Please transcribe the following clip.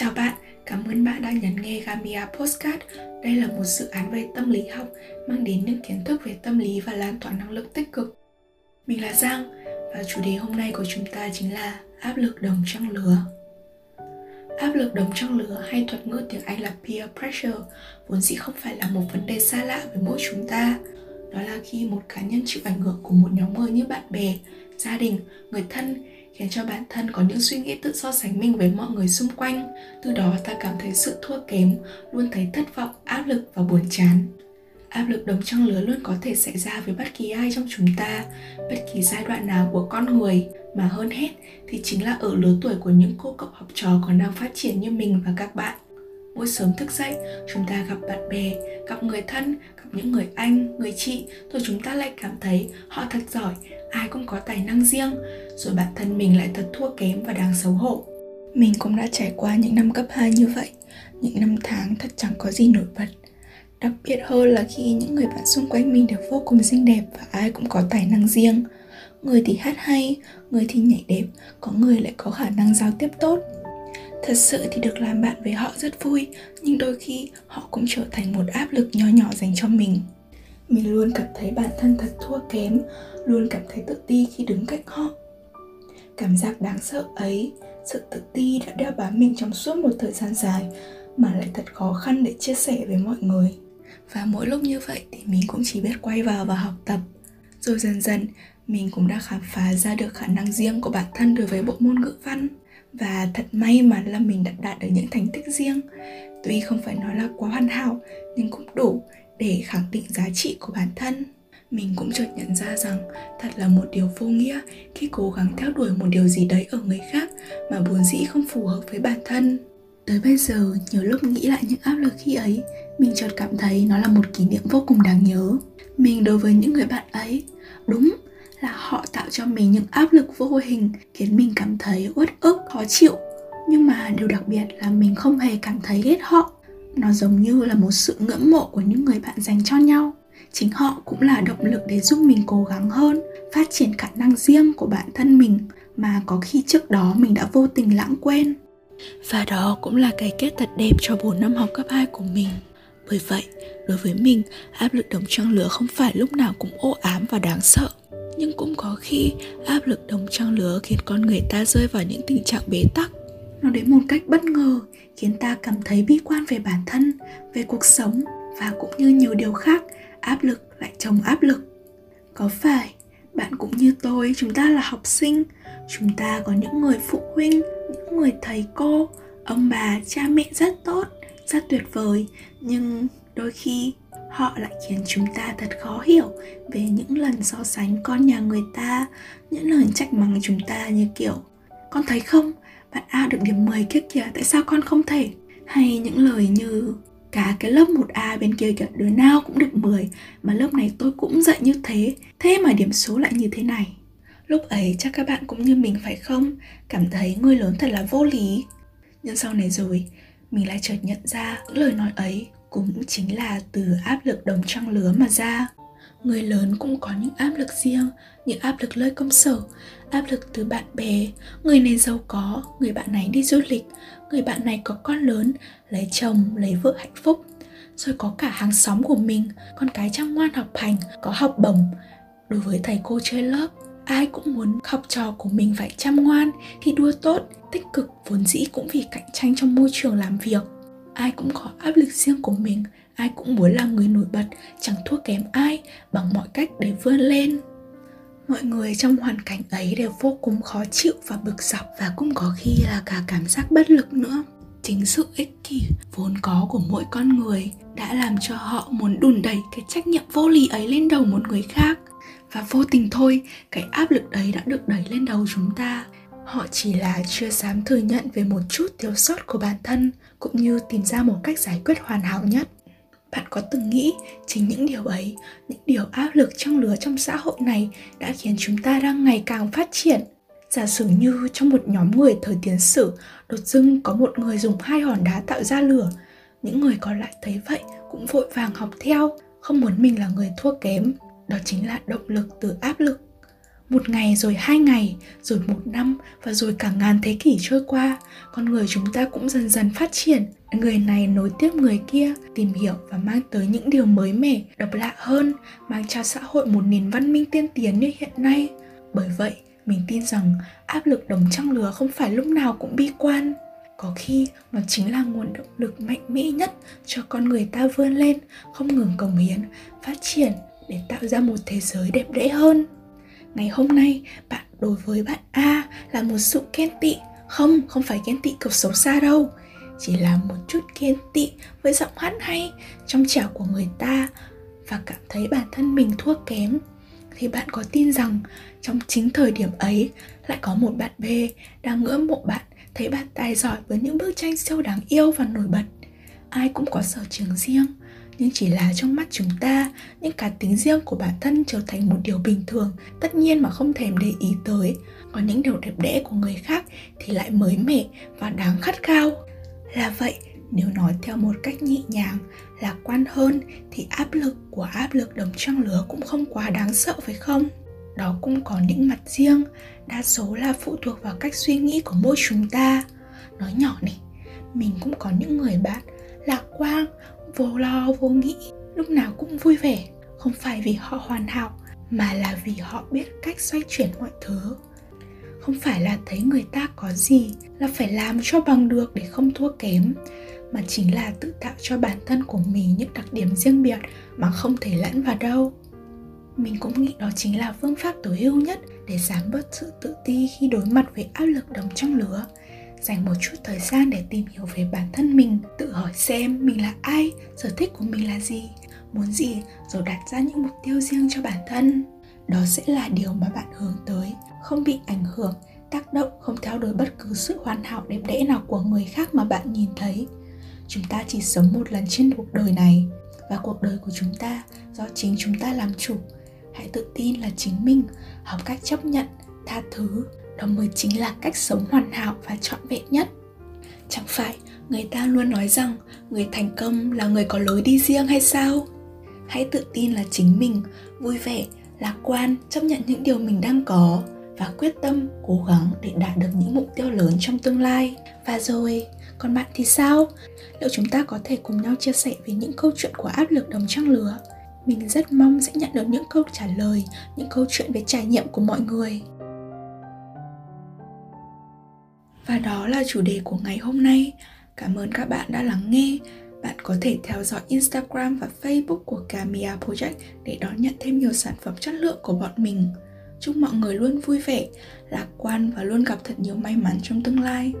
Chào bạn, cảm ơn bạn đã nhấn nghe Gamia Postcard. Đây là một dự án về tâm lý học mang đến những kiến thức về tâm lý và lan tỏa năng lực tích cực. Mình là Giang và chủ đề hôm nay của chúng ta chính là áp lực đồng trang lứa. Áp lực đồng trang lứa hay thuật ngữ tiếng Anh là peer pressure vốn dĩ không phải là một vấn đề xa lạ với mỗi chúng ta. Đó là khi một cá nhân chịu ảnh hưởng của một nhóm người như bạn bè, gia đình, người thân khiến cho bản thân có những suy nghĩ tự so sánh mình với mọi người xung quanh. Từ đó, ta cảm thấy sự thua kém, luôn thấy thất vọng, áp lực và buồn chán. Áp lực đồng trang lứa luôn có thể xảy ra với bất kỳ ai trong chúng ta. Bất kỳ giai đoạn nào của con người, mà hơn hết thì chính là ở lứa tuổi của những cô cậu học trò còn đang phát triển như mình và các bạn. Mỗi sớm thức dậy, chúng ta gặp bạn bè, gặp người thân, gặp những người anh, người chị, rồi chúng ta lại cảm thấy họ thật giỏi ai cũng có tài năng riêng, rồi bản thân mình lại thật thua kém và đáng xấu hổ. Mình cũng đã trải qua những năm cấp 2 như vậy, những năm tháng thật chẳng có gì nổi bật. Đặc biệt hơn là khi những người bạn xung quanh mình đều vô cùng xinh đẹp và ai cũng có tài năng riêng. Người thì hát hay, người thì nhảy đẹp, có người lại có khả năng giao tiếp tốt. Thật sự thì được làm bạn với họ rất vui, nhưng đôi khi họ cũng trở thành một áp lực nho nhỏ dành cho mình mình luôn cảm thấy bản thân thật thua kém, luôn cảm thấy tự ti khi đứng cách họ. Cảm giác đáng sợ ấy, sự tự ti đã đeo bám mình trong suốt một thời gian dài mà lại thật khó khăn để chia sẻ với mọi người. Và mỗi lúc như vậy thì mình cũng chỉ biết quay vào và học tập. Rồi dần dần, mình cũng đã khám phá ra được khả năng riêng của bản thân đối với bộ môn ngữ văn. Và thật may mắn là mình đã đạt được những thành tích riêng. Tuy không phải nói là quá hoàn hảo, nhưng cũng đủ để khẳng định giá trị của bản thân. Mình cũng chợt nhận ra rằng thật là một điều vô nghĩa khi cố gắng theo đuổi một điều gì đấy ở người khác mà vốn dĩ không phù hợp với bản thân. Tới bây giờ, nhiều lúc nghĩ lại những áp lực khi ấy, mình chợt cảm thấy nó là một kỷ niệm vô cùng đáng nhớ. Mình đối với những người bạn ấy, đúng là họ tạo cho mình những áp lực vô hình, khiến mình cảm thấy uất ức, khó chịu. Nhưng mà điều đặc biệt là mình không hề cảm thấy ghét họ nó giống như là một sự ngưỡng mộ của những người bạn dành cho nhau. Chính họ cũng là động lực để giúp mình cố gắng hơn, phát triển khả năng riêng của bản thân mình mà có khi trước đó mình đã vô tình lãng quên. Và đó cũng là cái kết thật đẹp cho 4 năm học cấp 2 của mình. Bởi vậy, đối với mình, áp lực đồng trang lứa không phải lúc nào cũng ô ám và đáng sợ. Nhưng cũng có khi, áp lực đồng trang lứa khiến con người ta rơi vào những tình trạng bế tắc nó đến một cách bất ngờ, khiến ta cảm thấy bi quan về bản thân, về cuộc sống và cũng như nhiều điều khác, áp lực lại chồng áp lực. Có phải bạn cũng như tôi, chúng ta là học sinh, chúng ta có những người phụ huynh, những người thầy cô, ông bà, cha mẹ rất tốt, rất tuyệt vời, nhưng đôi khi họ lại khiến chúng ta thật khó hiểu về những lần so sánh con nhà người ta, những lần trách mắng chúng ta như kiểu, con thấy không? Bạn A được điểm 10 kia kìa, tại sao con không thể? Hay những lời như, cả cái lớp 1A bên kia kìa, đứa nào cũng được 10 mà lớp này tôi cũng dạy như thế thế mà điểm số lại như thế này. Lúc ấy chắc các bạn cũng như mình phải không? Cảm thấy người lớn thật là vô lý. Nhưng sau này rồi, mình lại chợt nhận ra những lời nói ấy cũng chính là từ áp lực đồng trang lứa mà ra người lớn cũng có những áp lực riêng, những áp lực nơi công sở, áp lực từ bạn bè. Người này giàu có, người bạn này đi du lịch. Người bạn này có con lớn, lấy chồng, lấy vợ hạnh phúc. Rồi có cả hàng xóm của mình, con cái chăm ngoan học hành, có học bổng. Đối với thầy cô chơi lớp, ai cũng muốn học trò của mình phải chăm ngoan, thi đua tốt, tích cực, vốn dĩ cũng vì cạnh tranh trong môi trường làm việc. Ai cũng có áp lực riêng của mình ai cũng muốn làm người nổi bật, chẳng thua kém ai, bằng mọi cách để vươn lên. Mọi người trong hoàn cảnh ấy đều vô cùng khó chịu và bực dọc và cũng có khi là cả cảm giác bất lực nữa. Chính sự ích kỷ, vốn có của mỗi con người đã làm cho họ muốn đùn đẩy cái trách nhiệm vô lý ấy lên đầu một người khác. Và vô tình thôi, cái áp lực đấy đã được đẩy lên đầu chúng ta. Họ chỉ là chưa dám thừa nhận về một chút thiếu sót của bản thân, cũng như tìm ra một cách giải quyết hoàn hảo nhất bạn có từng nghĩ chính những điều ấy, những điều áp lực trong lứa trong xã hội này đã khiến chúng ta đang ngày càng phát triển? Giả sử như trong một nhóm người thời tiến sử, đột dưng có một người dùng hai hòn đá tạo ra lửa, những người còn lại thấy vậy cũng vội vàng học theo, không muốn mình là người thua kém. Đó chính là động lực từ áp lực một ngày rồi hai ngày, rồi một năm và rồi cả ngàn thế kỷ trôi qua. Con người chúng ta cũng dần dần phát triển. Người này nối tiếp người kia, tìm hiểu và mang tới những điều mới mẻ, độc lạ hơn, mang cho xã hội một nền văn minh tiên tiến như hiện nay. Bởi vậy, mình tin rằng áp lực đồng trăng lứa không phải lúc nào cũng bi quan. Có khi nó chính là nguồn động lực mạnh mẽ nhất cho con người ta vươn lên, không ngừng cống hiến, phát triển để tạo ra một thế giới đẹp đẽ hơn ngày hôm nay, bạn đối với bạn a là một sự ghen tị. Không không phải ghen tị cực xấu xa đâu. Chỉ là một chút ghen tị với giọng hát hay trong trẻo của người ta và cảm thấy bản thân mình thua kém. Thì bạn có tin rằng trong chính thời điểm ấy lại có một bạn B đang ngưỡng mộ bạn, thấy bạn tài giỏi với những bức tranh siêu đáng yêu và nổi bật. Ai cũng có sở trường riêng nhưng chỉ là trong mắt chúng ta những cá tính riêng của bản thân trở thành một điều bình thường, tất nhiên mà không thèm để ý tới. Còn những điều đẹp đẽ của người khác thì lại mới mẻ và đáng khát khao. Là vậy, nếu nói theo một cách nhẹ nhàng, lạc quan hơn thì áp lực của áp lực đồng trang lứa cũng không quá đáng sợ phải không? Đó cũng có những mặt riêng, đa số là phụ thuộc vào cách suy nghĩ của mỗi chúng ta. Nói nhỏ này, mình cũng có những người bạn, lạc quan vô lo, vô nghĩ, lúc nào cũng vui vẻ. Không phải vì họ hoàn hảo, mà là vì họ biết cách xoay chuyển mọi thứ. Không phải là thấy người ta có gì là phải làm cho bằng được để không thua kém, mà chính là tự tạo cho bản thân của mình những đặc điểm riêng biệt mà không thể lẫn vào đâu. Mình cũng nghĩ đó chính là phương pháp tối ưu nhất để giảm bớt sự tự ti khi đối mặt với áp lực đồng trang lứa dành một chút thời gian để tìm hiểu về bản thân mình, tự hỏi xem mình là ai, sở thích của mình là gì, muốn gì, rồi đặt ra những mục tiêu riêng cho bản thân. Đó sẽ là điều mà bạn hướng tới, không bị ảnh hưởng, tác động, không theo đuổi bất cứ sự hoàn hảo đẹp đẽ nào của người khác mà bạn nhìn thấy. Chúng ta chỉ sống một lần trên cuộc đời này, và cuộc đời của chúng ta do chính chúng ta làm chủ. Hãy tự tin là chính mình, học cách chấp nhận, tha thứ đó mới chính là cách sống hoàn hảo và trọn vẹn nhất. Chẳng phải người ta luôn nói rằng người thành công là người có lối đi riêng hay sao? Hãy tự tin là chính mình, vui vẻ, lạc quan, chấp nhận những điều mình đang có và quyết tâm, cố gắng để đạt được những mục tiêu lớn trong tương lai. Và rồi, còn bạn thì sao? Liệu chúng ta có thể cùng nhau chia sẻ về những câu chuyện của áp lực đồng trang lứa? Mình rất mong sẽ nhận được những câu trả lời, những câu chuyện về trải nghiệm của mọi người. Và đó là chủ đề của ngày hôm nay cảm ơn các bạn đã lắng nghe bạn có thể theo dõi Instagram và Facebook của Camia Project để đón nhận thêm nhiều sản phẩm chất lượng của bọn mình. Chúc mọi người luôn vui vẻ, lạc quan và luôn gặp thật nhiều may mắn trong tương lai.